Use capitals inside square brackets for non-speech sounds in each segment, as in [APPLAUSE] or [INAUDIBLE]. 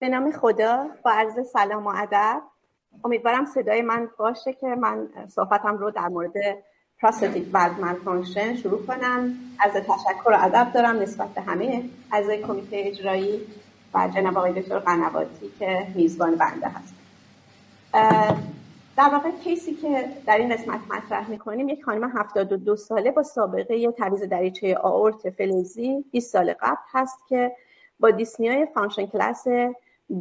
به نام خدا با عرض سلام و ادب امیدوارم صدای من باشه که من صحبتم رو در مورد پراستاتیک والو مالفانکشن شروع کنم. از تشکر و ادب دارم نسبت به همه اعضای کمیته اجرایی و جناب آقای دکتر قنواتی که میزبان بنده هست. در واقع کیسی که در این قسمت مطرح می‌کنیم یک خانم 72 ساله با سابقه تعویض دریچه آورت فلزی 20 سال قبل هست که با dyspnea ی function class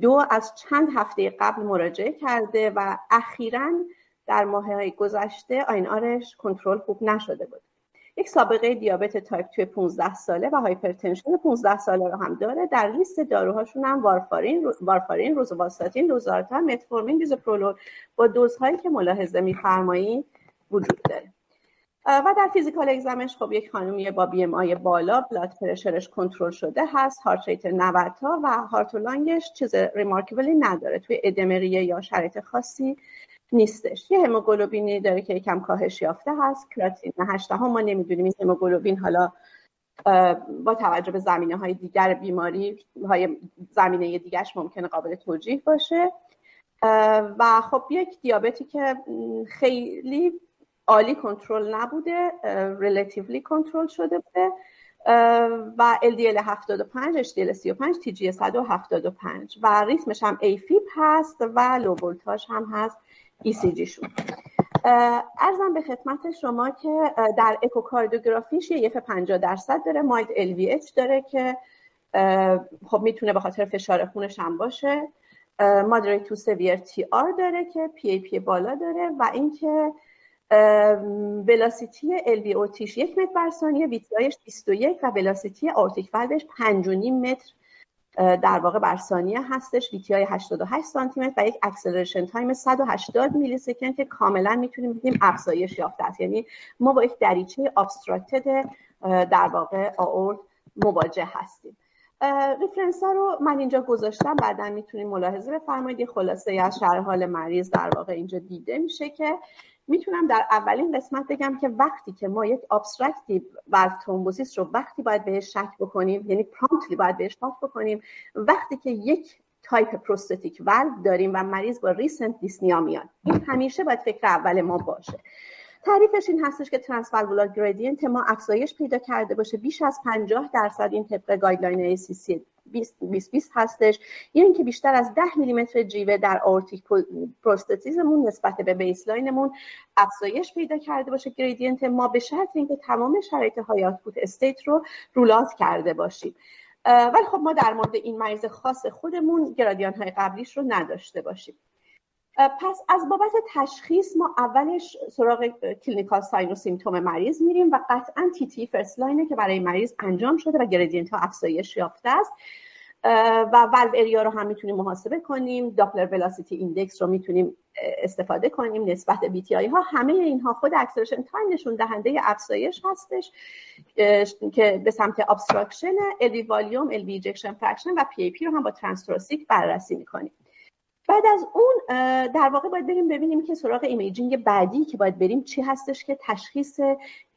دو از چند هفته قبل مراجعه کرده و اخیرا در ماه گذشته INR ش کنترل خوب نشده بود. یک سابقه دیابت type two ی 15 ساله و hypertension 15 ساله رو هم داره. در لیست داروهاشون هم warfarin warfarin rosuvastatin losartan metformin bisoprolol با دوزهایی که ملاحظه میفرمایید وجود داره. و در physical exam ش خب یک خانومی با BMI بالا blood pressure ش کنترل شده هست heart rate 90 تا و heart و lung ش چیز remarkable ی نداره. توی ادمریه یا شرایط خاصی نیستش. یه هموگلوبینی داره که یکم کاهش یافته هست کراتینین هم ما نمی‌دونیم. این هموگلوبین حالا با توجه به زمینه های دیگر بیماری های زمینه دیگرش ممکنه قابل توجیه باشه. و خب یک دیابتی که خیلی عالی کنترل نبوده relatively کنترل شده بوده و LDL 75 HDL 35 TG 175 و ریتمش هم AFib هست و low voltage هم هست ECG شون. عرضم به خدمت شما که در اکوکاردیوگرافیش یه EF 50 درصد داره mild LVH داره که خب می‌تونه به خاطر فشار خونش هم باشه. moderate to severe TR داره که PAP بالا داره و اینکه velocity LVOT ش یک متر بر ثانیه VTI ش 21 و velocity aortic valve ش 5.5 متر در واقع بر ثانیه هستش. VTI 88 سانتی متر و یک acceleration time 180 میلی سکند که کاملا می‌تونیم بگیم افزایش یافته است. یعنی ما با یک دریچه obstructed در واقع آئورت مواجه هستیم. reference ها رو من اینجا گذاشتم. بعدا می‌تونیم ملاحظه بفرمایید. خلاصه از شرح حال مریض در واقع اینجا دیده میشه که می‌تونم در اولین قسمت بگم که وقتی که ما یک obstructive valve thrombosis رو وقتی باید بهش شک بکنیم یعنی promptly باید بهش شک بکنیم وقتی که یک type prosthetic valve داریم و مریض با recent dyspnea میاد این همیشه باید فکر اول ما باشه. تعریفش این هستش که transvalvular gradient ما افزایش پیدا کرده باشه بیش از 50 درصد این طبق guideline ACC 20 20 هستش. یا اینکه بیشتر از 10 میلیمتر جیوه در aortic prosthesis مون نسبت به baseline مون افزایش پیدا کرده باشه. gradient ما به شرط اینکه تمام شرایط high output state رو rule out کرده باشیم. ولی خب ما در مورد این مریض خاص خودمون گرادیان های قبلیش رو نداشته باشیم. پس از بابت تشخیص ما اولش سراغ clinical sign و symptom مریض میریم و قطعا TTE first line ه که برای مریض انجام شده و gradient ها افزایش یافته است. و ولو اریا رو هم می‌تونیم محاسبه کنیم. Doppler velocity index رو می‌تونیم استفاده کنیم. نسبت VTI ها همه اینها خود acceleration time نشون دهنده افزایش هستش که به سمت obstruction LV volume LV fraction و PAP رو هم با transthoracic بررسی می‌کنیم. بعد از اون در واقع باید بریم ببینیم که سراغ imaging بعدی که باید بریم چی هستش که تشخیص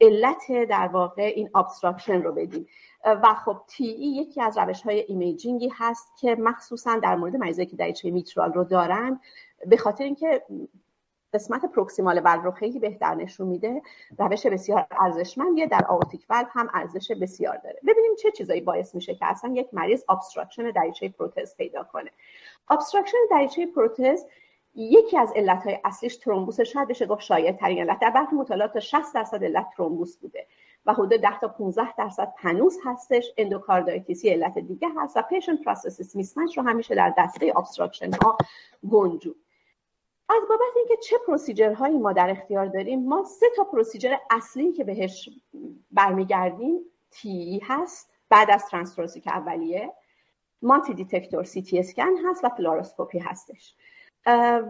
علت در واقع این obstruction رو بدیم. و خب TEE یکی از روش های imaging ی هست که مخصوصا در مورد مریضایی که دریچه میترال رو دارن به خاطر اینکه قسمت proximal رو خیلی بهتر نشون میده. روش بسیار ارزشمندیه. در aortic valve هم ارزش بسیار داره. ببینیم چه چیزایی باعث میشه که اصلا یک مریض obstruction دریچه پروتز پیدا کنه. obstruction دریچه پروتز یکی از علتهای اصلیش ترومبوس. شاید بشه گفت شایع ترین علت. در برخی مطالعات تا 60 درصد علت ترومبوس بوده و حدود 10 تا 15 درصد pannus هستش. endocarditis علت دیگه هست و patient prosthesis mismatch رو همیشه در دسته obstruction ها گنجون از بابت اینکه چه procedure هایی ما در اختیار داریم ما سه تا procedure اصلی که بهش برمیگردیم TEE هست بعد از transthoracic اولیه multi-detector سی تی اسکن هست و فلوروسکوپی هستش.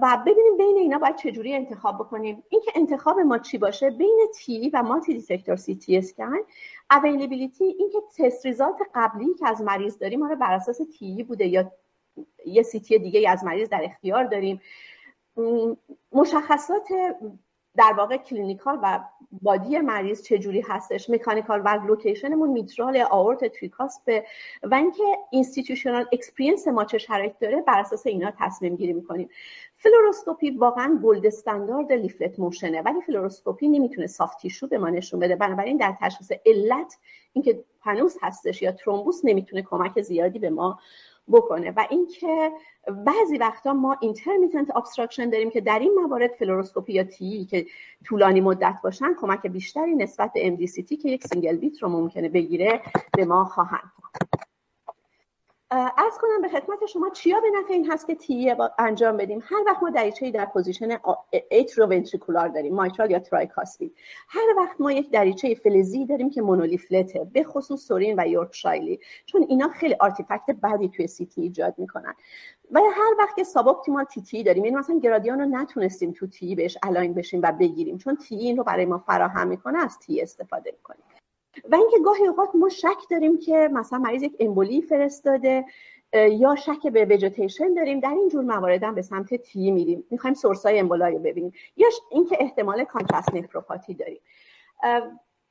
و ببینیم بین اینا باید چجوری انتخاب بکنیم. اینکه انتخاب ما چی باشه بین TEE و multi-detector سی تی اسکن availability اینکه test result قبلی که از مریض داریم ما بر اساس TEE بوده یا یه سی تی دیگه از مریض در اختیار داریم. مشخصات در واقع clinical و body مریض چجوری هستش mechanical و location مون میترال آئورت tricuspid و اینکه institutional experience ما چه شرایط داره بر اساس اینا تصمیم گیری می‌کنیم. فلوروسکوپی واقعا gold standard leaflet motion ه ولی فلوروسکوپی نمی‌تونه soft tissue به ما نشون بده. بنابراین در تشخیص علت اینکه pannus هستش یا ترومبوس نمی‌تونه کمک زیادی به ما بکنه. و اینکه بعضی وقتا ما intermittent obstruction داریم که در این موارد فلوروسکوپی یا TEE که طولانی مدت باشن کمک بیشتری نسبت به MDCT که یک single beat رو ممکنه بگیره به ما خواهند عرض کنم به خدمت شما چیا به نفع این هست که TEE انجام بدیم؟ هر وقت ما دریچه در position atrioventricular داریم mitral یا tricuspid هر وقت ما یک دریچه فلزی داریم که monoleaflet ه به خصوص Sorin و Björk-Shiley چون اینا خیلی artifact بدی توی سی تی ایجاد می‌کنن. و هر وقت که suboptimal TTE داریم یعنی مثلا گرادیان رو نتونستیم تو TTE بهش align بشیم و بگیریم چون TEE این رو برای ما فراهم می‌کنه از TEE استفاده می‌کنیم. و اینکه گاهی اوقات ما شک داریم که مثلا مریض یک امبولی فرستاده یا شک به وجتیشن داریم در این جور موارد هم به سمت TEE میریم. می‌خوایم source های emboli رو ببینیم. یا اینکه احتمال contrast nephropathy داریم.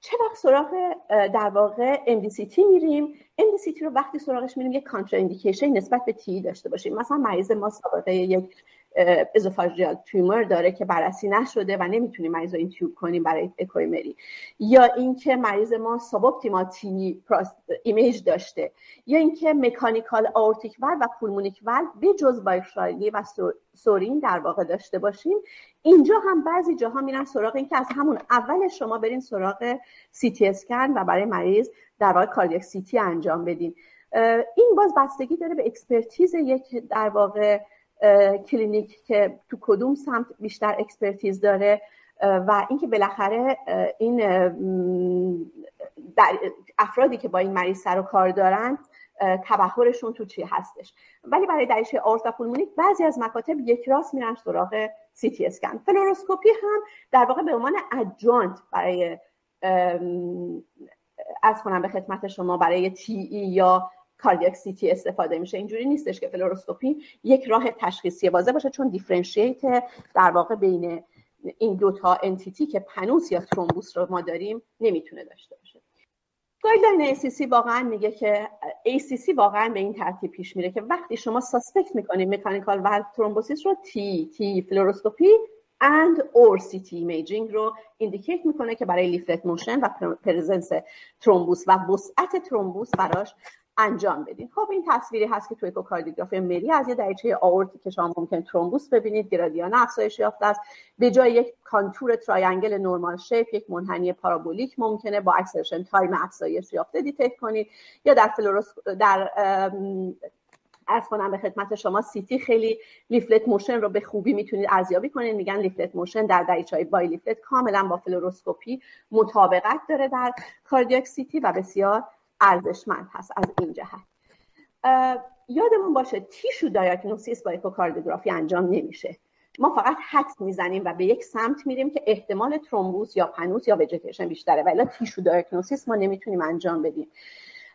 چه وقت سراغ در واقع MDCT میریم؟ MDCT رو وقتی سراغش میریم یک contraindication نسبت به TEE داشته باشیم. مثلا مریض ما سابقه یک esophageal tumor داره که بررسی نشده و نمی‌تونیم مریض intubate کنیم برای اکوی مری. یا اینکه مریض ما suboptimal TE image داشته. یا اینکه mechanical aortic valve و pulmonic valve به جز bifacially و severe این در واقع داشته باشیم. اینجا هم بعضی جاها میرن سراغ اینکه از همون اول شما برین سراغ سی تی اسکن و برای مریض در واقع cardiac CT انجام بدین. این باز بستگی داره به expertise یک در واقع کلینیک که تو کدوم سمت بیشتر expertise داره و اینکه بالاخره این در افرادی که با این مریض سر و کار دارن تبحرشون تو چی هستش. ولی برای دریچه آئورت یا pulmonic بعضی از مکاتب یک راست میرن سراغ سی تی اسکن. فلوروسکوپی هم در واقع به عنوان adjunct برای عرض کنم به خدمت شما برای TEE یا cardiac CT استفاده میشه. اینجوری نیستش که فلوروسکوپی یک راه تشخیصی واضح باشه چون differentiate در واقع بین این دوتا entity که pannus یا thrombus رو ما داریم نمی‌تونه داشته باشه. guideline ACC واقعا میگه که ACC واقعا به این ترتیب پیش میره که وقتی شما suspect می‌کنید mechanical valve thrombosis رو TTE, TEE, fluoroscopy and or CT imaging رو indicate می‌کنه که برای leaflet motion و presence thrombus و وسعت ترومبوس براش انجام بدین. خب این تصویری هست که تو اکوکاردیوگرافی مری از یه دریچه آورتی که شما ممکن thrombus ببینید گرادیان افزایش یافته است. به جای یک contour triangle normal shape یک منحنی parabolic ممکنه با acceleration time افزایش یافته detect کنید. یا در فلوروس در عرض کنم به خدمت شما CT خیلی leaflet motion رو به خوبی می‌تونید ارزیابی کنید. میگن leaflet motion در دریچه های bileaflet کاملا با فلوروسکوپی مطابقت داره در cardiac CT و بسیار ارزشمند هست از این جهت. یادمون باشه tissue diagnosis با اکوکاردیوگرافی انجام نمیشه. ما فقط حدس می‌زنیم و به یک سمت میریم که احتمال thrombus یا pannus یا vegetation بیشتره ولی tissue diagnosis ما نمی‌تونیم انجام بدیم.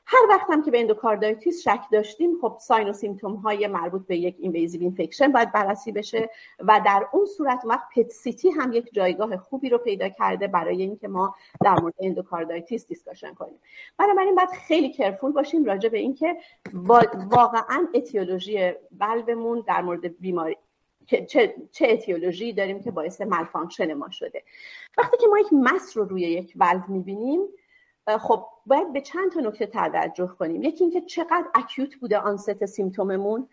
هر وقت هم که به endocarditis شک داشتیم خب sign و symptom های مربوط به یک invasive infection باید بررسی بشه و در اون صورت وقت PET CT هم یک جایگاه خوبی رو پیدا کرده برای اینکه ما در مورد endocarditis decision کنیم. بنابراین باید خیلی careful باشیم راجع به اینکه واقعا etiology valveمون در مورد بیماری چه, چه etiology داریم که باعث malfunction ما شده. وقتی که ما یک mass رو روی یک valve می‌بینیم خب باید به چند تا نکته توجه کنیم. یکی اینکه چقدر acute بوده onset symptomمون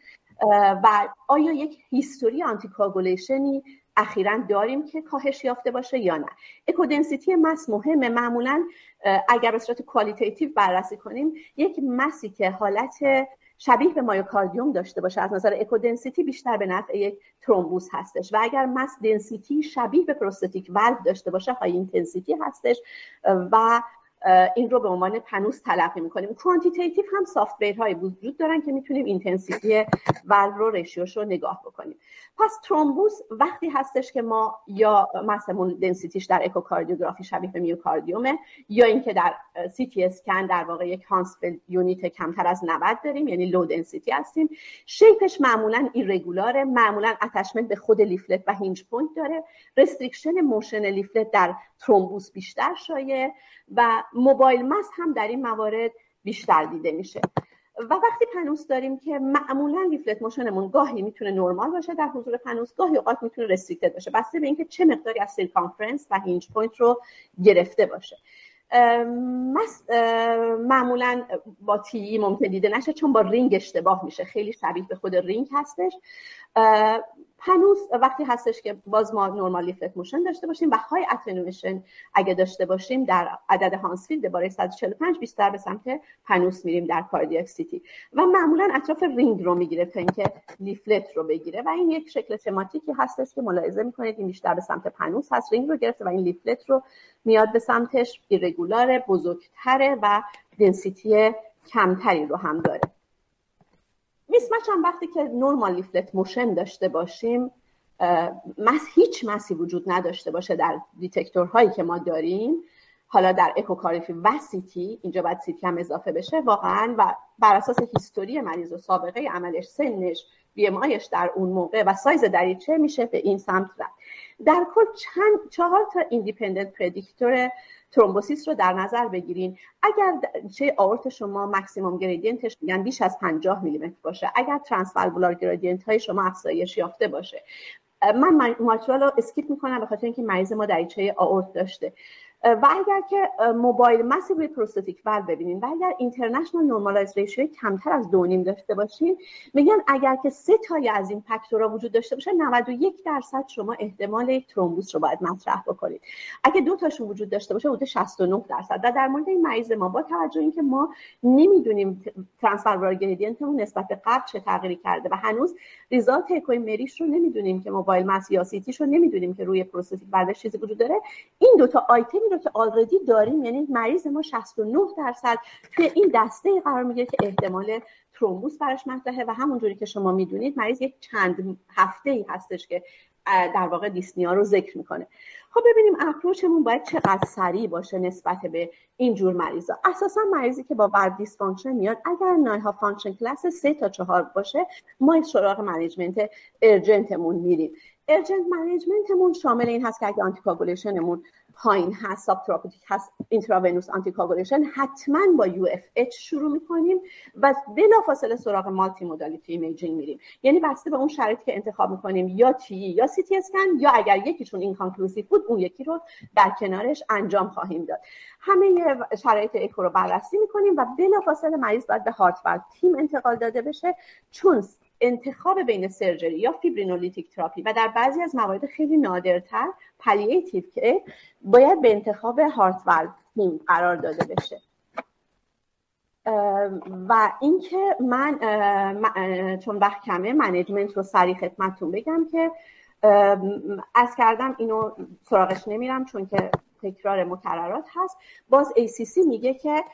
و آیا یک history anticoagulation ی اخیرا داریم که کاهش یافته باشه یا نه؟ echodensity mass مهمه. معمولا اگر به صورت qualitative بررسی کنیم یک mass ی که حالت شبیه به myocardium داشته باشه از نظر echodensity بیشتر به نفع یک thrombus هستش. و اگر mass density شبیه به prosthetic valve داشته باشه high intensity هستش. و این رو به عنوان pannus تلقی می‌کنیم. quantitative هم software های وجود دارن که می‌تونیم intensity ول رو رشیوش رو نگاه بکنیم. پس thrombus وقتی هستش که ما یا مثلا density ش در اکوکاردیوگرافی شبیه myocardium ه یا اینکه در سی تی اسکن در واقع یک Hounsfield unit کمتر از 90 داریم یعنی low density هستیم shape ش معمولا irregular ه معمولا attachment به خود leaflet و hinge point داره restriction motion leaflet در thrombus بیشتر شایع و mobile mass هم در این موارد بیشتر دیده میشه. و وقتی pannus داریم که معمولا leaflet motionمون گاهی می‌تونه نرمال باشه در حضور pannus گاهی اوقات می‌تونه restricted باشه. بسته به اینکه چه مقداری از circumference و hinge point رو گرفته باشه. معمولا با TTE ممکن دیده نشه چون با رینگ اشتباه میشه. خیلی شبیه به خود رینگ هستش. pannus وقتی هستش که باز ما normal motion داشته باشیم و high attenuation اگه داشته باشیم در عدد Hounsfield بالای 145 بیشتر به سمت pannus میریم در cardiac CT. و معمولا اطراف رینگ رو می‌گیره تا اینکه leaflet رو بگیره و این یک شکل schematic ی هستش که ملاحظه می‌کنید این بیشتر به سمت pannus هست رینگ رو گرفته و این leaflet رو میاد به سمتش irregular بزرگتره و density کمتری رو هم داره. mismatch هم وقتی که normal leaflet motion داشته باشیم mass هیچ mass ی وجود نداشته باشه در detector هایی که ما داریم. حالا در اکوکاردیوگرافی و CT اینجا باید CT هم اضافه بشه واقعا و بر اساس history مریض و سابقه عملش سنش BSA در اون موقع و سایز دریچه میشه به این سمت رفت. در کل چند چهار تا independent predictor thrombosis رو در نظر بگیرین. اگر چه آورت شما maximum gradient ش میگن بیش از 50 میلیمتر باشه. اگر transvalvular gradient های شما افزایش یافته باشه. من mitral رو skip می‌کنم به خاطر اینکه مریض ما دریچه آورت داشته. و اگر که mobile mass روی prosthetic valve ببینین و اگر international normalized ratio کمتر از دو نیم داشته باشین میگن اگر که سه تای از این فاکتورها وجود داشته باشه 91 درصد شما احتمال یک thrombus رو باید مطرح بکنید اگه دو تاشون وجود داشته باشه حدود 69 درصد. و در مورد این مریض ما با توجه اینکه ما نمی‌دونیم trans gradientمون نسبت به قبل چه تغییری کرده و هنوز result اکوی مریش رو نمی‌دونیم که mobile mass یا CT ش رو نمی‌دونیم که روی prosthetic valve ش چیزی وجود داره این دو تا آیتمی رو که already داریم یعنی مریض ما 69 درصد توی این دسته قرار می‌گیره که احتمال thrombus براش مطرحه و همونجوری که شما می‌دونید مریض یک چند هفته ای هستش که در واقع dyspnea رو ذکر می‌کنه. خب ببینیم approach مون باید چقدر سریع باشه نسبت به این جور مریضا. اساسا مریضی که با valve dysfunction میاد اگر NYHA function class 3 تا 4 باشه ما سراغ management urgent مون میریم. urgent management مون شامل این هست که اگه anticoagulation مون پایین هست sub هست intravenous anticoagulation. حتما با UFH شروع می‌کنیم و بلافاصله سراغ multimodality imaging میریم. یعنی بسته به اون شرایطی که انتخاب می‌کنیم یا TEE یا سی تی اسکن یا اگر یکیشون inconclusive بود اون یکی رو در کنارش انجام خواهیم داد. همه شرایط اکو رو بررسی می‌کنیم و بلافاصله مریض باید به heart تیم انتقال داده بشه چون انتخاب بین surgery یا fibrinolytic therapy و در بعضی از موارد خیلی نادرتر palliative care باید به انتخاب heart team قرار داده بشه. و اینکه من چون وقت کمه management رو سریع خدمتتون بگم که عرض کردم اینو سراغش نمیرم چون که تکرار مکررات هست. باز ACC میگه که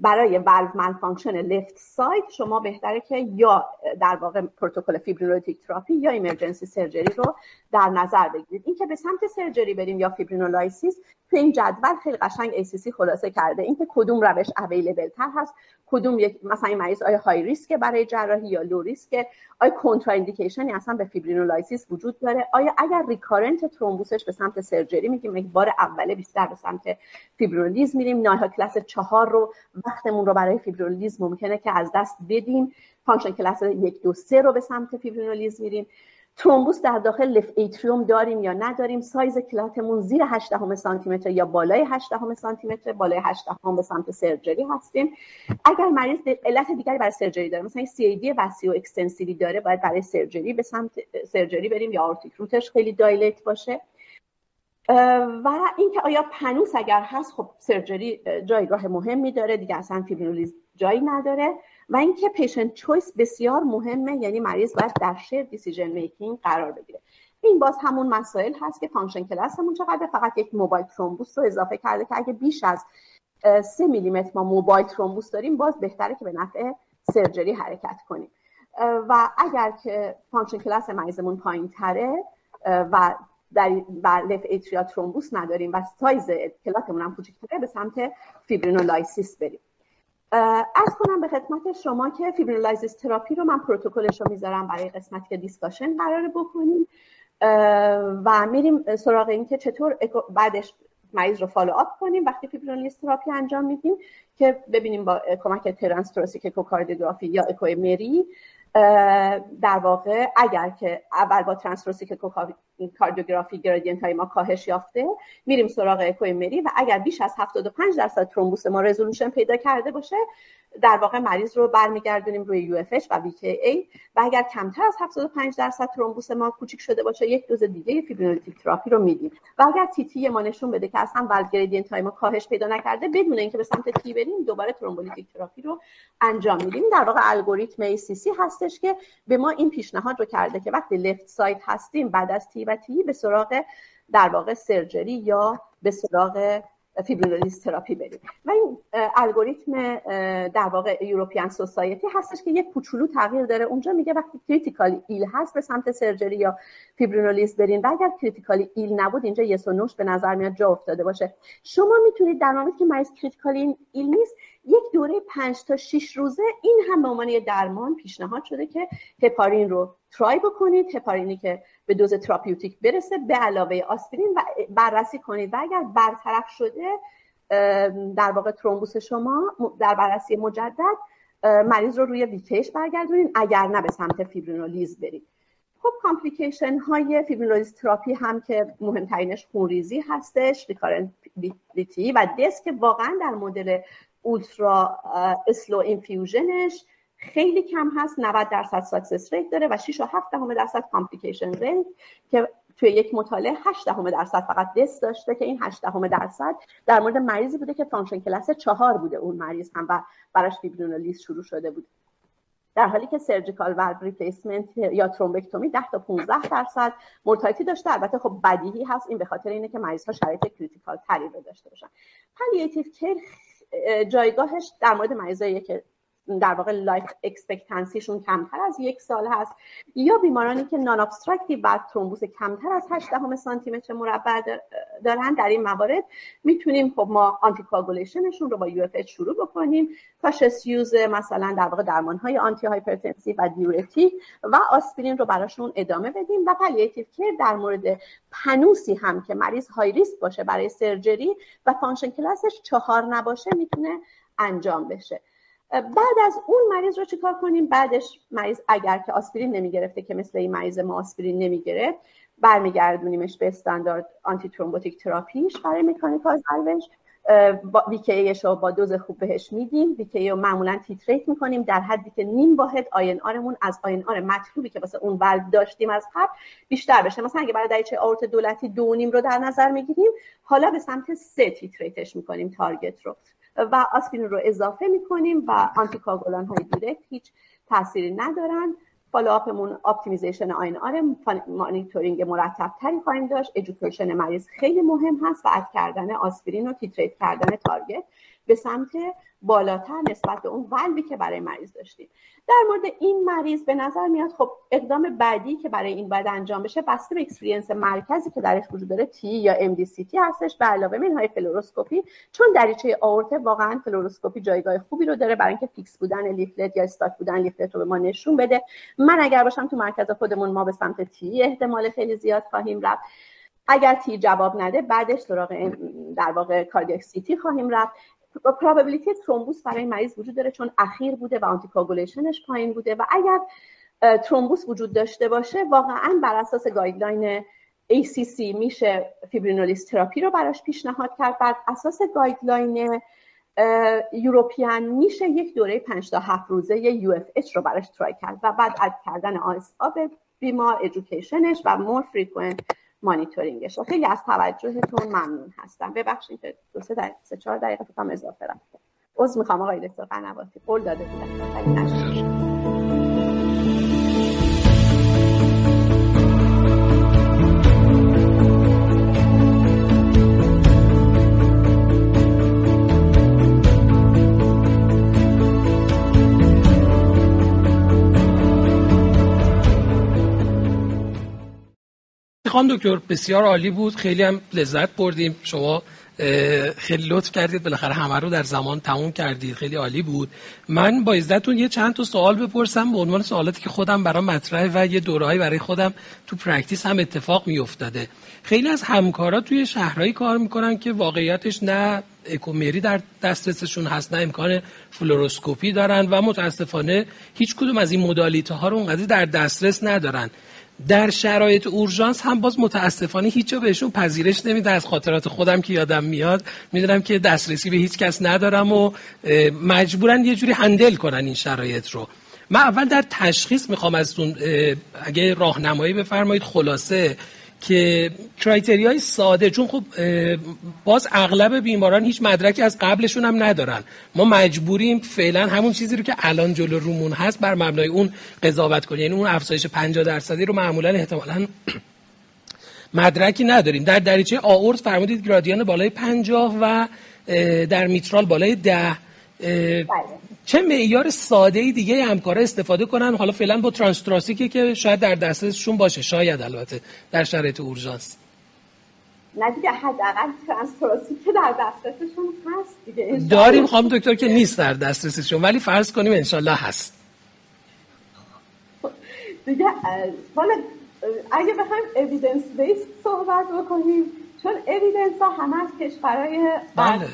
برای valve malfunction left side شما بهتره که یا در واقع پروتکل fibrinolytic therapy یا emergency surgery رو در نظر بگیرید. اینکه به سمت surgery بریم یا fibrinolysis تو این جدول خیلی قشنگ ACC خلاصه کرده. اینکه کدوم روش available تر هست کدوم یک مثلا این مریض آیا high risk برای جراحی یا low risk آیا contraindication ی اصلا به fibrinolysis وجود داره؟ آیا اگر recurrent thrombus ش به سمت surgery میگیم یک بار اوله بیشتر به سمت فیبرولیز میریم NYHA class چهار رو وقتمون رو برای فیبرولیز ممکنه که از دست بدیم. function class یک دو سه رو به سمت فیبرینولیز میریم. thrombus در داخل left atrium داریم یا نداریم؟ سایز clot مون زیر 8 سانتی متر یا بالای 8 سانتی متر بالای 8 به سمت surgery هستیم. اگر مریض علت دیگری برای surgery داره مثلا CAD وسیع و extensive ی داره باید برای surgery به سمت surgery بریم یا aortic root ش خیلی dilate باشه. و اینکه آیا pannus اگر هست خب surgery جایگاه مهمی داره. دیگه اصلا فیبرولیز جایی نداره. و اینکه patient choice بسیار مهمه یعنی مریض باید در shared decision making قرار بگیره. این باز همون مسائل هست که function class مون چقدر فقط یک mobile thrombus رو اضافه کرده که اگه بیش از سه میلیمتر ما mobile thrombus داریم باز بهتره که به نفع surgery حرکت کنیم. و اگر که function class مریضمون پایین تره و در و left atria thrombus نداریم و سایز clot مون هم کوچکتره به سمت fibrinolysis بریم. عرض کنم به خدمت شما که fibrinolysis therapy رو من پروتکلش رو می‌ذارم برای قسمتی که discussion قرار بکنیم. و میریم سراغ این که چطور بعدش مریض رو follow up کنیم. وقتی فیبرینولیز تراپی انجام میدیم که ببینیم با کمک trans اکوکاردیوگرافی یا اکو مری در واقع اگر که اول با transthoracic echocardiography gradient های ما کاهش یافته. میریم سراغ اکوی مری و اگر بیش از 75 درصد thrombus ما resolution پیدا کرده باشه در واقع مریض رو برمیگردونیم روی یو و ای. و اگر کمتر از 75 درصد thrombus ما کوچیک شده باشه یک دوز دیگه fibrinolytic therapy رو میدیم. و اگر TTE ما نشون بده که اصلا valve gradient های ما کاهش پیدا نکرده بدون اینکه به سمت TEE بریم دوباره thrombolytic therapy رو انجام میدیم. در واقع الگوریتم ACC هستش که به ما این پیشنهاد رو کرده که وقتی left side هستیم بعد از TTE و TEE به سراغ در واقع surgery یا به سراغ فیبرینولیز تراپی بریم. و این الگوریتم در واقع European Society هستش که یک کوچولو تغییر داره. اونجا میگه وقتی critically ill هست به سمت surgery یا فیبرینولیز برین و اگر critically ill نبود اینجا yes و no ش به نظر میاد جا افتاده باشه. شما می‌تونید در مورد که مریض critically ill نیست یک دوره پنج تا 6 روزه این هم به عنوان درمان پیشنهاد شده که هپارین رو try بکنید. هپارینی که به دوز therapeutic برسه. به علاوه آسپرین و بررسی کنید. و اگر برطرف شده در واقع thrombus شما در بررسی مجدد مریض رو روی VKA ش برگردونید اگر نه به سمت فیبرینولیز برید. خب complication های فیبرینولیز تراپی هم که مهمترینش خونریزی هستش recurrent TIA و death که واقعا در مدل ultra slow infusion ش خیلی کم هست 90 درصد success rate داره و 6 و 7 دهم درصد complication rate که توی یک مطالعه 8 دهم درصد فقط دست داشته که این 8 دهم درصد در مورد مریضی بوده که function class 4 بوده اون مریض هم و براش فیبرینولیز شروع شده بود. در حالی که surgical valve replacement یا thrombectomy 10 تا 15 درصد mortality داشته البته خب بدیهی هست این به خاطر اینه که مریض ها شرایط critical تری داشته باشن. palliative care جایگاهش در مورد مریضایی که در واقع life expectancy شون کمتر از یک سال هست. یا بیمارانی که non-obstructive و thrombus کمتر از 8 دهم سانتی متر مربع دارن در این موارد می‌تونیم خب ما anti رو با UFH شروع بکنیم cautious use مثلا در واقع درمان های antihypertensive و diuretic و آسپرین رو براشون ادامه بدیم و palliative care در مورد pannus ی هم که مریض high risk باشه برای surgery و function class ش چهار نباشه می‌تونه انجام بشه. بعد از اون مریض رو چیکار کنیم؟ بعدش مریض اگر که آسپرین نمی‌گرفته که مثل این مریض ما آسپرین نمی‌گرفت برمیگردونیمش به استاندارد antithrombotic therapy ش برای mechanical valve ش VKA ش رو با دوز خوب بهش میدیم. VKA رو معمولا titrate می‌کنیم در حدی که نیم واحد INR مون از INR مطلوبی که واسه اون ولو داشتیم از قبل بیشتر بشه. مثلا اگه برای دریچه آورت دو الی دو نیم رو در نظر می‌گیریم حالا به سمت سه titrate ش می‌کنیم target رو. و آسپرین رو اضافه می‌کنیم و anticoagulant های direct هیچ تاثیری ندارن. follow-up مون optimization INR monitoring مرتب تری خواهیم داشت. education مریض خیلی مهم هست و کردن آسپرین و titrate کردن target. به سمت بالاتر نسبت به اون ولوی که برای مریض داشتیم. در مورد این مریض به نظر میاد خب اقدام بعدی که برای این باید انجام بشه بسته به experience مرکزی که درش وجود داره TEE یا MDCT هستش. به علاوه منهای fluoroscopy چون دریچه آورته واقعا fluoroscopy جایگاه خوبی رو داره برای اینکه fix بودن leaflet یا stuck بودن leaflet رو به ما نشون بده. من اگر باشم تو مرکز خودمون ما به سمت TEE احتمال خیلی زیاد خواهیم رفت. اگر TEE جواب نده بعدش سراغ در واقع cardiac CT خواهیم رفت. probability thrombus برای مریض وجود داره چون اخیر بوده و anticoagulation ش پایین بوده و اگر thrombus وجود داشته باشه واقعا بر اساس guideline ACC میشه fibrinolysis therapy رو براش پیشنهاد کرد. بر اساس guideline European میشه یک دوره 5 تا 7 روزه UFH رو براش try کرد و بعد add کردن ASA به بیمار education ش و more frequent monitoring ش. خیلی از توجهتون ممنون هستم. ببخشید که دو سه دقیقه سه چهار دقیقه فکر کنم اضافه رفته عذر می‌خوام آقای دکتر قنواتی. قول داده بودم. خانم دکتر بسیار عالی بود. خیلی هم لذت بردیم. شما خیلی لطف کردید. بالاخره همه رو در زمان تموم کردید. خیلی عالی بود. من با اجازتون یه چند تا سوال بپرسم. به عنوان سوالاتی که خودم برام مطرحه و یه دورهایی برای خودم تو practice هم اتفاق میافتاده. خیلی از همکارا توی شهرهایی کار می‌کنن که واقعیتش نه اکو مری در دسترسشون هست نه امکان fluoroscopy دارن و متاسفانه هیچ کدوم از این modality ها رو اونقدر در دسترس ندارن. در شرایط اورژانس هم باز متاسفانه هیچ بهشون پذیرش نمیده. از خاطرات خودم که یادم میاد می‌دونم که دسترسی به هیچ کس ندارم و مجبورن یه جوری هندل کنن این شرایط رو. من اول در تشخیص می‌خوام ازتون اگه راهنمایی بفرمایید خلاصه که های ساده چون خب باز اغلب بیماران هیچ مدرکی از قبلشون هم ندارن. ما مجبوریم فعلا همون چیزی رو که الان جلو رومون هست بر مبنای اون قضاوت کنیم. یعنی اون افزایش 50 درصدی رو معمولا احتمالا مدرکی نداریم. در دریچه آورت فرمودید گرادیان بالای 50 و در میترال بالای 10 چه معیار ساده ای دیگه همکارا استفاده کنن؟ حالا فعلا با ترانستراسیکی که شاید در دسترسشون باشه. شاید البته در شرایط اورژانس. نه دیگه حداقل ترانستراسیک که در دسترسشون هست دیگه. داریم خانم دکتر که نیست در دسترسشون ولی فرض کنیم انشالله هست. دیگه حالا اگه بخوایم اویدنس بیس صحبت بکنیم چون اویدنس ها همه از کشورهای بله.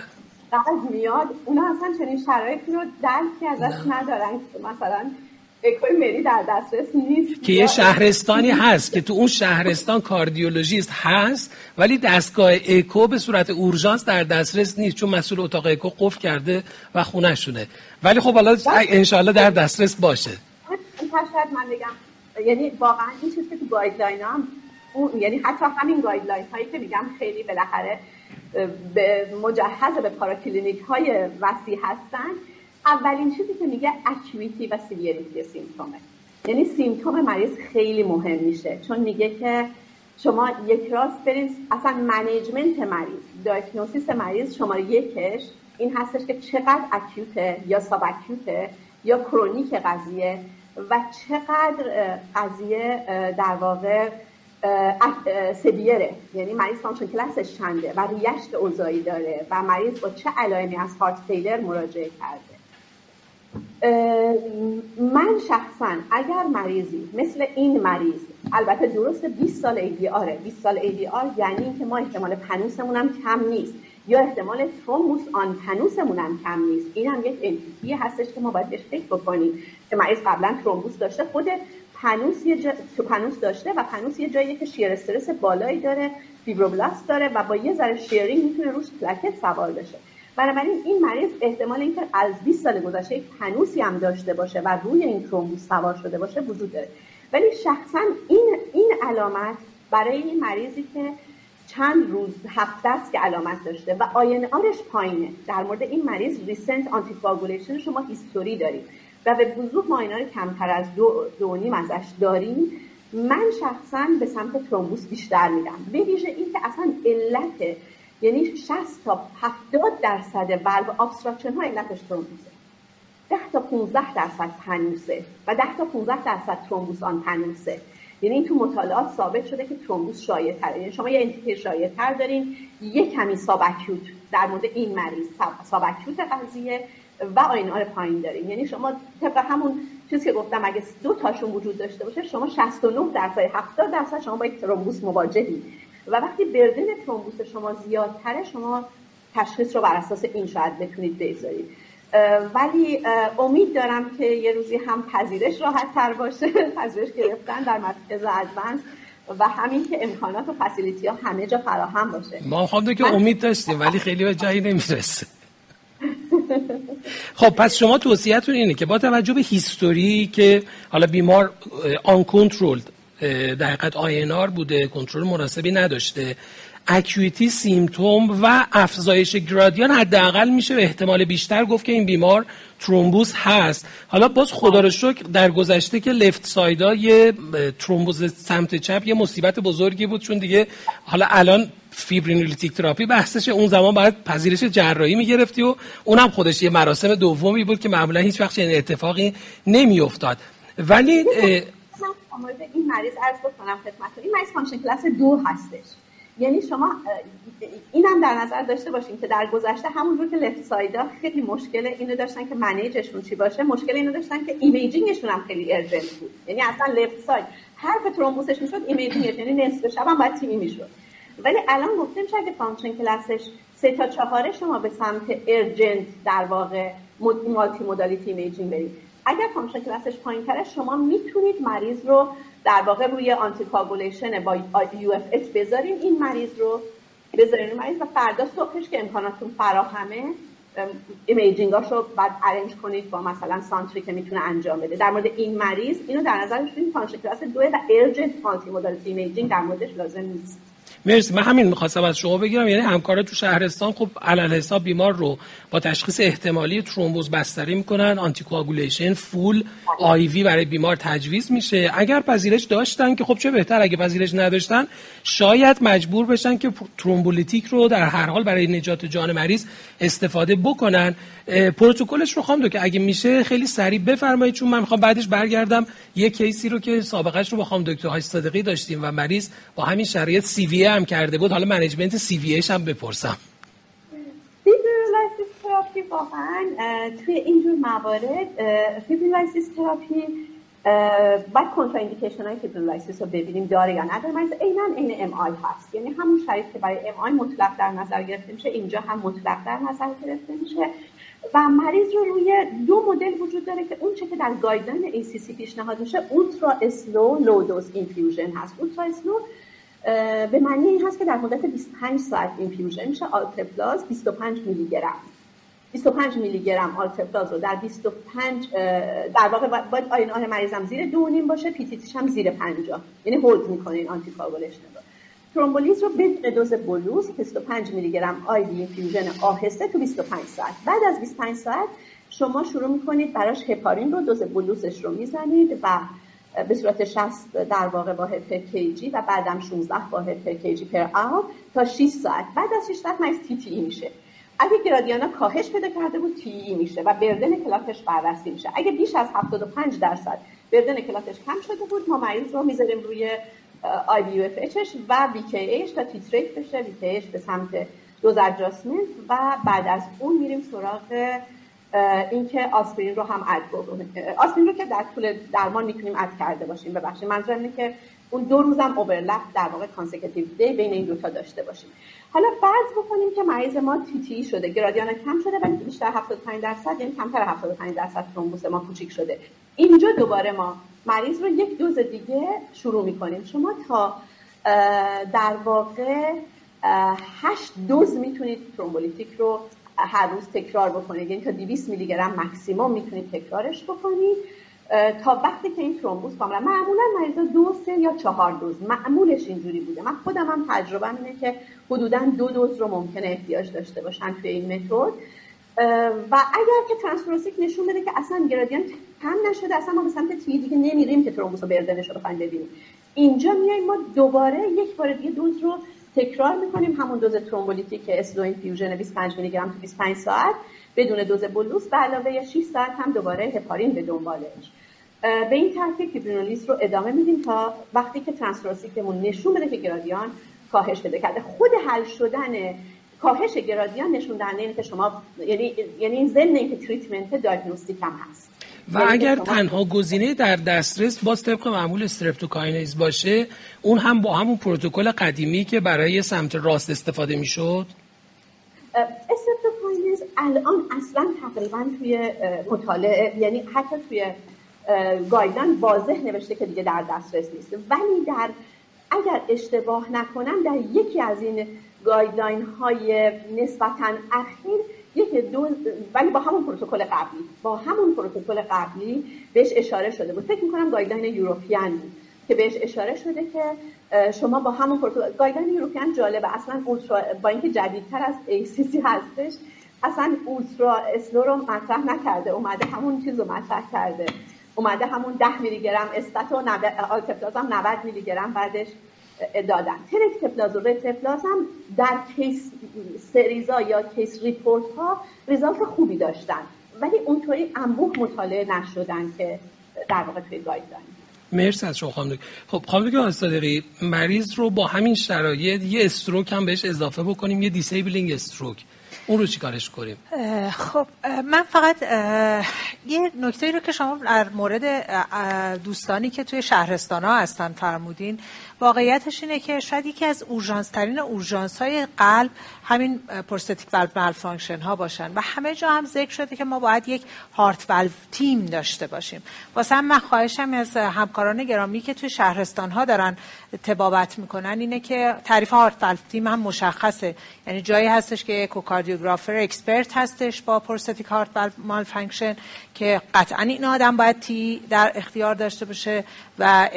قلب میاد اونا اصلا چنین شرایطی رو درکی ازش ندارن که مثلا اکوی مری در دسترس نیست. که یه شهرستانی هست که تو اون شهرستان کاردیولوژیست هست ولی دستگاه اکو به صورت اورژانس در دسترس نیست چون مسئول اتاق اکو قفل کرده و خونه شونه. ولی خب حالا انشالله در دسترس باشه. شاید من بگم یعنی واقعا این چیزی که تو guideline هم یعنی حتی همین guideline هایی که میگم خیلی بالاخره به مجهز به پاراکلینیک های وسیع هستن. اولین چیزی که میگه acuity و severity symptom ه. یعنی symptom مریض خیلی مهم میشه چون میگه که شما یک راست برید اصلا management مریض diagnosis مریض شماره یکش این هستش که چقدر اکیوته یا ساب اکیوته یا کرونیک قضیه و چقدر قضیه در واقع سویره. یعنی مریض فانکشن کلاسش چنده و ریشت اوزایی داره و مریض با چه علائمی از هارت فیلر مراجعه کرده. من شخصا اگر مریضی مثل این مریض البته درست 20 سال آره 20 سال آر یعنی اینکه ما احتمال pannus مون هم کم نیست. یا احتمال thrombus on pannus مون هم کم نیست. این هم یک entity هستش که ما باید بهش فکر بکنیم که مریض قبلا thrombus داشته. خود pannus یه جا... pannus داشته و pannus یه جایی که shear stress بالایی داره fibroblast داره و با یه ذره shearing می‌تونه روش platelet سوار بشه. بنابراین این مریض احتمال اینکه از 20 سال گذشته یک pannus ی هم داشته باشه و روی این thrombus سوار شده باشه وجود داره. ولی شخصا این این علامت برای این مریضی که چند روز هفته است که علامت داشته و INR ش پایینه. در مورد این مریض recent anticoagulation شما history دارید. و به وضوح ما INR کمتر از دو, دو نیم ازش داریم من شخصا به سمت thrombus بیشتر میدم به ویژه این که اصلا علت یعنی 60 تا 70 درصد valve obstruction ها علتش thrombus ه. 10 تا 15 درصد پنوسه و 10 تا 15 درصد ترومبوس آن پنوسه یعنی این تو مطالعات ثابت شده که ترومبوس شایع تره یعنی شما یه انتیتی شایع تر دارین یه کمی سابکیوت در مورد این مریض سابکیوت قضیه و آینار پایین داریم یعنی شما طبق همون چیزی که گفتم اگه دو تاشون وجود داشته باشه شما 69 درصد 70 درصد شما با یک ترومبوس مواجهی. و وقتی بردن ترومبوس شما زیادتره شما تشخیص رو بر اساس این شاید بتونید بذارید ولی امید دارم که یه روزی هم پذیرش راحت تر باشه. [LAUGHS] پذیرش گرفتن در مرکز ادوانس و همین که امکانات و فسیلیتی ها همه جا فراهم باشه. ما خواهد که امید داشتیم ولی خیلی به جایی نمی‌رسه. خب پس شما توصیهتون اینه که با توجه به هیستوری که حالا بیمار آن کنترل در حقیقت آینار بوده کنترل مناسبی نداشته acuity symptom و افزایش گرادیان حداقل میشه به احتمال بیشتر گفت که این بیمار ترومبوز هست. حالا باز خدا رو شکر در گذشته که left side ا یه ترومبوز سمت چپ یه مصیبت بزرگی بود چون دیگه حالا الان fibrinolytic therapy بحثش اون زمان باید پذیرش جراحی می‌گرفتی و اونم خودش یه مراسم دومی بود که معمولا هیچ وقت این اتفاقی نمیافتاد. ولی این مریض عرض بکنم خدمت این مریض function class دو هستش. یعنی شما اینم در نظر داشته باشین که در گذشته همونجور که left side ا خیلی مشکل اینو داشتن که manage شون چی باشه مشکل اینو داشتن که imaging شون هم خیلی urgent بود. یعنی اصلا left side هر که thrombus ش می‌شد imaging ش یعنی نصف شب هم باید تیمی می‌شد. ولی الان گفتیم میشه اگه function class ش سه تا چهاره شما به سمت urgent در واقع multimodality imaging برید. اگر function class ش پایین شما می‌تونید مریض رو در واقع روی anti با UFH بذارین این مریض رو. بذارین مریض و فردا صبحش که امکاناتون فراهمه imaging اشو بعد arrange کنید با مثلا center ی که می‌تونه انجام بده. در مورد این مریض اینو در نظر بگیرید کلاس 2 و urgent multimodality imaging در موردش لازم نیست. مرسی. من همین می‌خواستم از شما بگیرم یعنی همکارا تو شهرستان خب علی‌الحساب بیمار رو با تشخیص احتمالی ترومبوز بستری می‌کنن anticoagulation full IV برای بیمار تجویز میشه. اگر پذیرش داشتن که خب چه بهتر اگه پذیرش نداشتن شاید مجبور بشن که thrombolytic رو در هر حال برای نجات جان مریض استفاده بکنن. پروتکلش رو خواهم که اگه میشه خیلی سریع بفرمایید چون من می‌خوام بعدش برگردم. یه case ی رو که سابقش رو با خانم دکتر های صادقی داشتیم و مریض با همین شرایط CVA هم کرده بود. حالا management CVA هم بپرسم. fibrinolysis therapy واقعا توی اینجور موارد fibrinolysis therapy باید contraindication های fibrinolysis رو ببینیم داره یا نداره مریض عینا عین MI هست. یعنی همون شرایط که برای MI مطلق در نظر گرفته میشه اینجا هم مطلق در نظر گرفته میشه. و مریض رو روی دو مدل وجود داره که اون چه که در guideline ACC پیشنهاد میشه ultra slow low dose infusion هست. ultra slow به معنی این هست که در مدت 25 ساعت infusion میشه alteplase 25 میلی گرم 25 میلی گرم alteplase رو در 25 در واقع باید INR مریضم زیر دو نیم باشه PTT ش هم زیر 50 یعنی hold می‌کنه این antithrombotic رو بدون دوز bolus 25 میلی گرم IV infusion آهسته تو 25 ساعت. بعد از 25 ساعت شما شروع می‌کنید براش هپارین رو دوز bolus ش رو می‌زنید و به صورت 60 در واقع واحد per kg و بعدم 16 واحد per kg per hour تا 6 ساعت. بعد از 6 ساعت مریض تی تی ای میشه؟ اگه گرادیانا کاهش پیدا کرده بود تی ای میشه و بردن کلاتش بررسی میشه. اگه بیش از 75 درصد بردن کلاتش کم شده بود ما مریض رو می‌ذاریم روی اچش و ایش تا تیتریت بشه ایش به سمت دوز ادجاستمنت و بعد از اون میریم سراغ اینکه آسپرین رو هم اد آسپرین رو که در طول درمان می‌تونیم اد کرده باشیم. ببخشید منظورم اینه که اون دو روزم overlap در واقع consecutive day بین این دوتا داشته باشیم. حالا فرض بکنیم که مریض ما TEE شده گرادیان کم شده ولی بیشتر 75 درصد یعنی کمتر 75 درصد thrombus ما کوچیک شده. اینجا دوباره ما مریض رو یک دوز دیگه شروع می‌کنیم. شما تا در واقع هشت دوز می‌تونید thrombolytic رو هر روز تکرار بکنید. یعنی تا 200 میلی گرم مکسیموم می‌تونید تکرارش بکنید. تا وقتی که این thrombus کاملا معمولا مریضا دو سه یا چهار دوز. معمولش اینجوری بوده. من خودم هم تجربه اینه که حدودا دو دوز رو ممکنه احتیاج داشته باشن توی این متد. و اگر که transthoracic نشون بده که اصلا گرادیان کم نشده اصلا ما به سمت TEE دیگه نمیریم که thrombus رو بردنش رو بخوایم ببینیم. اینجا میایم ما دوباره یک بار دیگه دوز رو تکرار می‌کنیم. همون دوز thrombolytic slow infusion 25 میلی گرم تو 25 ساعت بدون دوز bolus به علاوه 6 ساعت هم دوباره هپارین به دنبالش به این ترتیب فیبرینولیز رو ادامه میدیم تا وقتی که transthoracic مون نشون بده که گرادیان کاهش بده کرده. خود حل شدن کاهش گرادیان نشون دهنده که شما یعنی یعنی ضمن اینکه treatment diagnostic هم هست. و یعنی اگر تنها گزینه در دسترس باز طبق معمول streptokinase باشه اون هم با همون پروتکل قدیمی که برای سمت راست استفاده می‌شد؟ streptokinase الان اصلا تقریبا توی مطالعه یعنی حتی توی guideline واضح نوشته که دیگه در دسترس نیست ولی در اگر اشتباه نکنم در یکی از این guideline های نسبتا اخیر یک دو ولی با همون پروتکل قبلی. با همون پروتکل قبلی بهش اشاره شده بود. فکر می‌کنم guideline European که بهش اشاره شده که شما با همون پروتکل guideline European جالبه. اصلا ultra با اینکه جدیدتر از ACC هستش اصلا ultra slow رو مطرح نکرده. اومده همون چیز رو مطرح کرده. اومده همون 10 میلی گرم stat و alteplase هم 90 میلی گرم بعدش دادن tenecteplase و reteplase هم در case series ها یا case report ها result خوبی داشتن. ولی اونطوری انبوه مطالعه نشدن که در واقع توی guideline. مرسی از شما خانم خب خانم دکتر صادقی مریض رو با همین شرایط یه stroke هم بهش اضافه بکنیم یه disabling stroke. اون رو چیکارش کنیم؟ خب من فقط یه نکته رو که شما در مورد دوستانی که توی شهرستان ها هستن فرمودین واقعیتش اینه که شاید یکی از اورژانس ترین اورژانس های قلب همین prosthetic valve malfunction ها باشن. و همه جا هم ذکر شده که ما باید یک heart valve team داشته باشیم. واسه هم من خواهشم از همکاران گرامی که توی شهرستان ها دارن طبابت می‌کنن اینه که تعریف heart valve team هم مشخصه. یعنی جایی هستش که echocardiographer expert هستش با prosthetic heart valve malfunction که قطعا این آدم باید TEE در اختیار داشته باشه و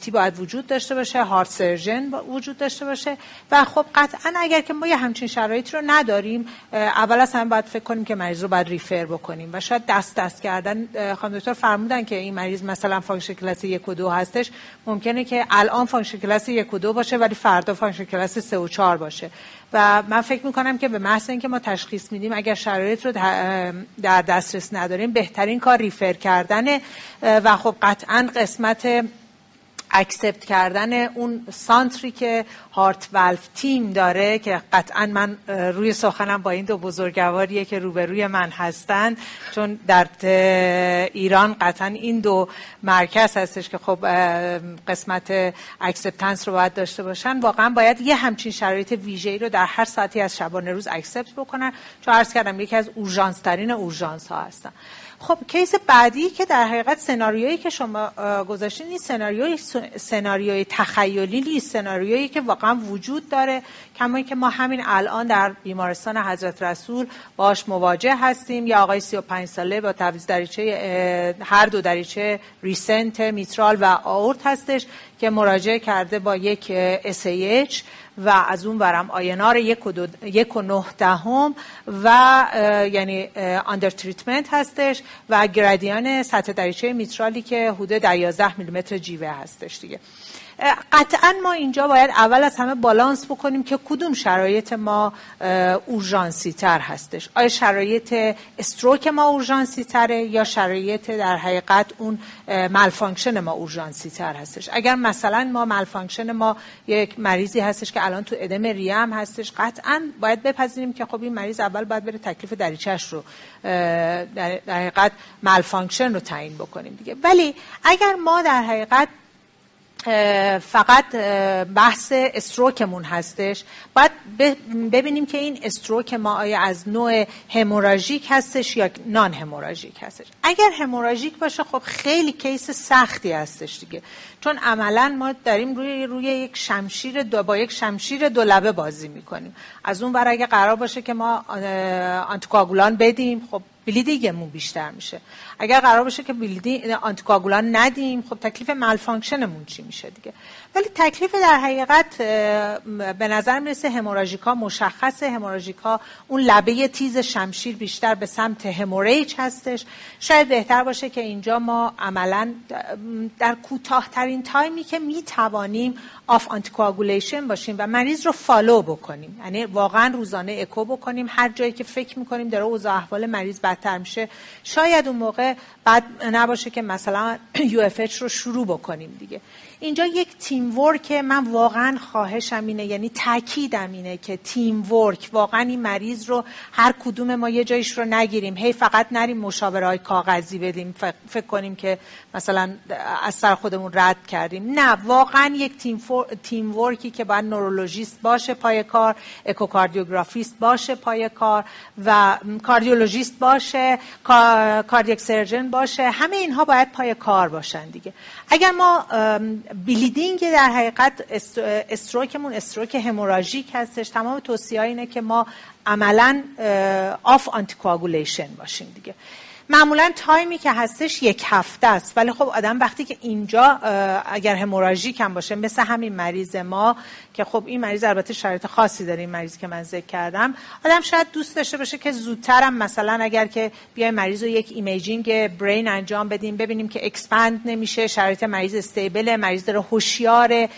TEE باید وجود داشته باشه. heart surgeon وجود داشته باشه. و خب قطعا اگر که ما یه همچین شرایطی رو نداریم اول از همه باید فکر کنیم که مریض رو باید refer بکنیم. و شاید دست دست کردن خانم دکتر فرمودن که این مریض مثلا function class یک و دو هستش. ممکنه که الان function class یک و دو باشه ولی فردا function class سه و چهار باشه. و من فکر می‌کنم که به محض اینکه ما تشخیص میدیم اگر شرایط رو در دسترس نداریم بهترین کار refer کردنه. و خب قطعا قسمت accept کردن اون center ی که heart valve team داره که قطعا من روی سخنم با این دو بزرگواریه که روبروی من هستند. چون در ایران قطعا این دو مرکز هستش که خب قسمت acceptance رو باید داشته باشن. واقعا باید یه همچین شرایط ویژه‌ای رو در هر ساعتی از شبانه روز accept بکنن. چون عرض کردم یکی از اورژانس ترین اورژانس ها هستن. خب case بعدی که در حقیقت سناریویی که شما گذاشتین این سناریوی سناریوی تخیلی نیست سناریویی که واقعا وجود داره. کما که ما همین الان در بیمارستان حضرت رسول باش مواجه هستیم. یا آقای 35 ساله با تعویض دریچه هر دو دریچه ریسنت میترال و آورت هستش که مراجعه کرده با یک SAH و از اون ورم آینار یک و, یک و دهم و یعنی under treatment هستش و گرادیان سطح دریچه میترالی که حدود در 11 میلیمتر جیوه هستش دیگه. قطعا ما اینجا باید اول از همه بالانس بکنیم که کدوم شرایط ما اورژانسی تر هستش. آیا شرایط stroke ما اورژانسی تره یا شرایط در حقیقت اون malfunction ما اورژانسی تر هستش؟ اگر مثلا ما malfunction ما یک مریضی هستش که الان تو ادم ریه هم هستش قطعا باید بپذیریم که خب این مریض اول باید بره تکلیف دریچش رو در حقیقت malfunction رو تعیین بکنیم دیگه. ولی اگر ما در حقیقت فقط بحث stroke مون هستش. باید ببینیم که این stroke ما آیا از نوع hemorrhagic هستش یا non-hemorrhagic هستش. اگر hemorrhagic باشه خب خیلی case سختی هستش دیگه. چون عملا ما داریم روی روی یک شمشیر دو با یک شمشیر دو لبه بازی می‌کنیم. از اون بر اگه قرار باشه که ما anticoagulant بدیم خب bleeding مون بیشتر میشه. اگر قرار باشه که bleeding anticoagulant ندیم خب تکلیف malfunction مون چی میشه دیگه؟ ولی تکلیف در حقیقت به نظر می‌رسه hemorrhagic ا مشخصه. hemorrhagic ا اون لبه تیز شمشیر بیشتر به سمت hemorrhage هستش. شاید بهتر باشه که اینجا ما عملا در کوتاهترین time ی که می‌توانیم off anticoagulation باشیم و مریض رو follow بکنیم. یعنی واقعا روزانه اکو بکنیم. هر جایی که فکر می‌کنیم داره اوضاع احوال مریض بدتر میشه. شاید اون موقع بد نباشه که مثلا [CLEARS THROAT] UF رو شروع بکنیم دیگه. اینجا یک teamwork من واقعا خواهشم اینه یعنی تاکیدم اینه که teamwork واقعا این مریض رو هر کدوم ما یه جایش رو نگیریم. هی فقط نریم مشاوره های کاغذی بدیم. فکر کنیم که مثلا از سر خودمون رد کردیم. نه واقعا یک تیم, teamwork ی که باید neurologist باشه پای کار echocardiographist باشه پای کار و cardiologist باشه cardiac surgeon باشه. همه اینها باید پای کار باشن دیگه. اگر ما bleeding در حقیقت stroke مون stroke hemorrhagic هستش. تمام توصیه اینه که ما عملا off anticoagulation باشیم دیگه. معمولا time ی که هستش یک هفته است. ولی خب آدم وقتی که اینجا اگر hemorrhagic هم باشه مثل همین مریض ما که خب این مریض البته شرایط خاصی داره این مریض که من ذکر کردم آدم شاید دوست داشته باشه که زودترم مثلا اگر که بیای مریض رو یک imaging برین انجام بدیم ببینیم که expand نمیشه شرایط مریض stable مریض داره هوشیار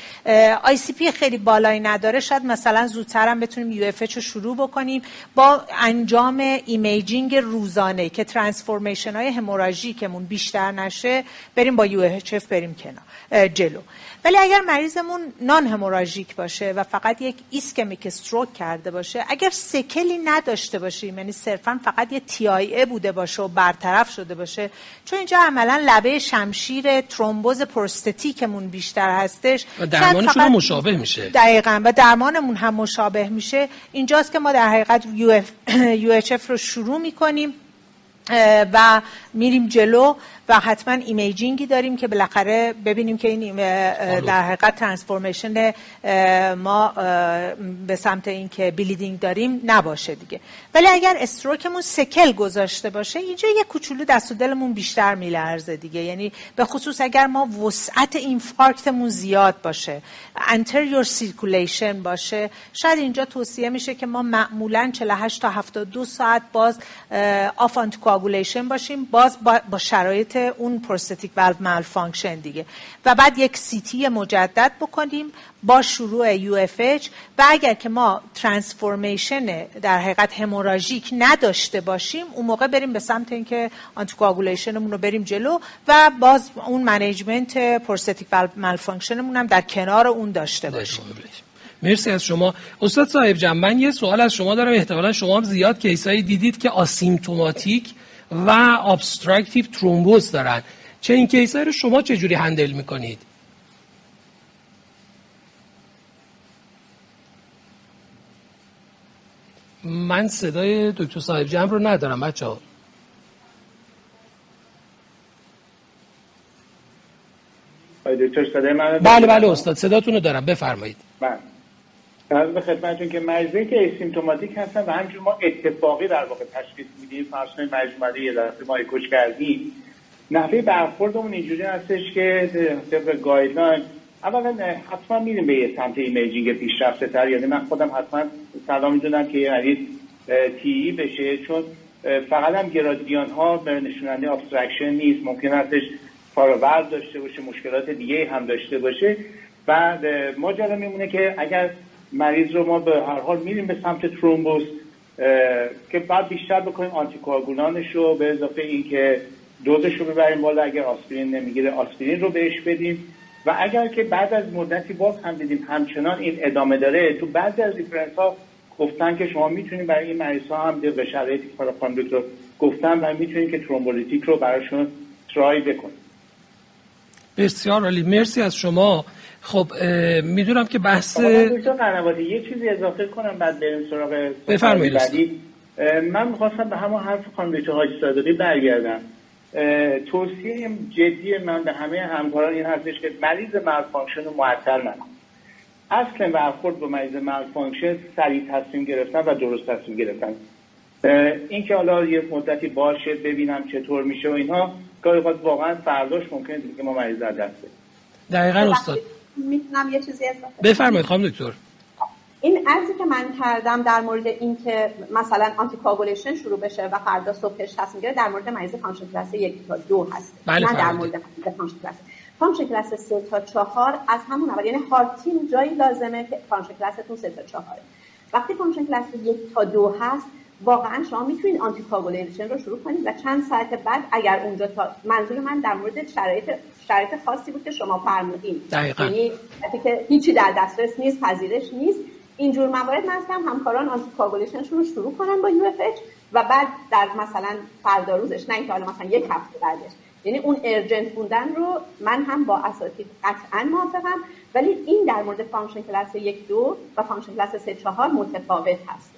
ICP خیلی بالایی نداره شاید مثلا زودترم بتونیم UF رو شروع بکنیم با انجام imaging روزانه که transform transformation های hemorrhagic مون بیشتر نشه بریم با UF بریم کنار جلو. ولی اگر مریضمون non-hemorrhagic باشه و فقط یک ischemic stroke کرده باشه اگر sequel ی نداشته باشیم یعنی صرفا فقط یه TIA بوده باشه و برطرف شده باشه چون اینجا عملا لبه شمشیر ترومبوز prosthetic مون بیشتر هستش. و درمانشون هم مشابه میشه. دقیقا و درمانمون هم مشابه میشه. اینجاست که ما در حقیقت UF [CLEARS THROAT] رو شروع می‌کنیم. و میریم جلو. و حتما imaging ی داریم که بالاخره ببینیم که این در حقیقت transformation ما به سمت اینکه bleeding داریم نباشه دیگه. ولی اگر stroke مون sequel گذاشته باشه اینجا یه کوچولو دست و دلمون بیشتر میلرزه دیگه. یعنی به خصوص اگر ما وسعت infarct مون زیاد باشه anterior circulation باشه شاید اینجا توصیه میشه که ما معمولا 48 تا 72 ساعت باز off anticoagulation باشیم باز با شرایط اون prosthetic valve malfunction دیگه. و بعد یک CT مجدد بکنیم با شروع UF و اگر که ما transformation در حقیقت hemorrhagic نداشته باشیم اون موقع بریم به سمت اینکه anticoagulation مون رو بریم جلو و باز اون management prosthetic valve malfunction مون هم در کنار اون داشته باشیم. مرسی از شما. استاد صاحب جمع من یه سوال از شما دارم. احتمالا شما هم زیاد case ایی دیدید که asymptomatic و obstructive thrombosis دارن چه این case رو شما چجوری handle می‌کنید؟ من صدای دکتر صاحب جمع رو ندارم بچه ها دکتر من بله بله استاد صداتون رو دارم. بفرمایید. من عرض به خدمتتون که مریضی که asymptomatic هستن و همینجور ما اتفاقی در واقع تشخیص میدیم فرض مجموعه یه دفعه ما catch کردیم. نحوه برخوردمون اینجوری هستش که طبق guideline اولا حتما میریم به یه سمت imaging پیشرفته تر یعنی من خودم حتما صلاح می‌دونم که یه مریض TEE بشه چون فقط هم گرادیان ها نشون‌دهنده obstruction نیست. ممکن هستش forward داشته باشه مشکلات دیگه هم داشته باشه. بعد ماجرا میمونه که اگر مریض رو ما به هر حال میریم به سمت ترومبوس که بعد بیشتر بکنیم anticoagulant ش رو به اضافه اینکه دوزش رو ببریم بالا اگر آسپرین نمی‌گیره آسپرین رو بهش بدیم. و اگر که بعد از مدتی باز هم دیدیم همچنان این ادامه داره تو بعضی از reference ها گفتن که شما می‌تونید برای این مریض ها هم به شرایطی که دکتر گفتن و می‌تونید که thrombolytic رو براشون try بکنید. بسیار عالی. مرسی از شما. خب می‌دونم که بحث قنواتی یه چیزی اضافه کنم بعد بریم سراغ بفرمایید من می‌خواستم به همون حرف خانم دکتر حاجی صادقی برگردم. توصیه جدی من به همه همکاران این هستش که مریض malfunction رو معطل نکن. اصل برخورد با مریض malfunction سریع تصمیم گرفتن و درست تصمیم گرفتن. این که حالا یه مدتی باشه ببینم چطور میشه و اینها گاهی واقعا فرداش ممکنه که ما مریض در دست دقیقا استاد. می‌تونم یه چیزی اضافه بفرمایید خانم دکتر. این عرضی که من کردم در مورد اینکه مثلا anticoagulation شروع بشه و فردا صبحش تصمیم گیره در مورد مریض function class یک تا دو هست. بله نه در مورد function class function class سه تا چهار از همون اول یعنی heart team جایی لازمه که function class تون سه تا چهاره وقتی function class یک تا دو هست واقعا شما می‌تونید anticoagulation رو شروع کنید و چند ساعت بعد اگر اونجا تا منظور من در مورد شرایط شرایط خاصی بود که شما فرمودین. یعنی که هیچی در دسترس نیست پذیرش نیست. اینجور موارد من هم همکاران anticoagulation شون رو شروع کنن با یو و بعد در مثلا فردا روزش نه اینکه حالا مثلا یک هفته بعدش. یعنی اون urgent بودن رو من هم با اساتید قطعا موافقم. ولی این در مورد function class یک دو و function class سه چهار متفاوت هست.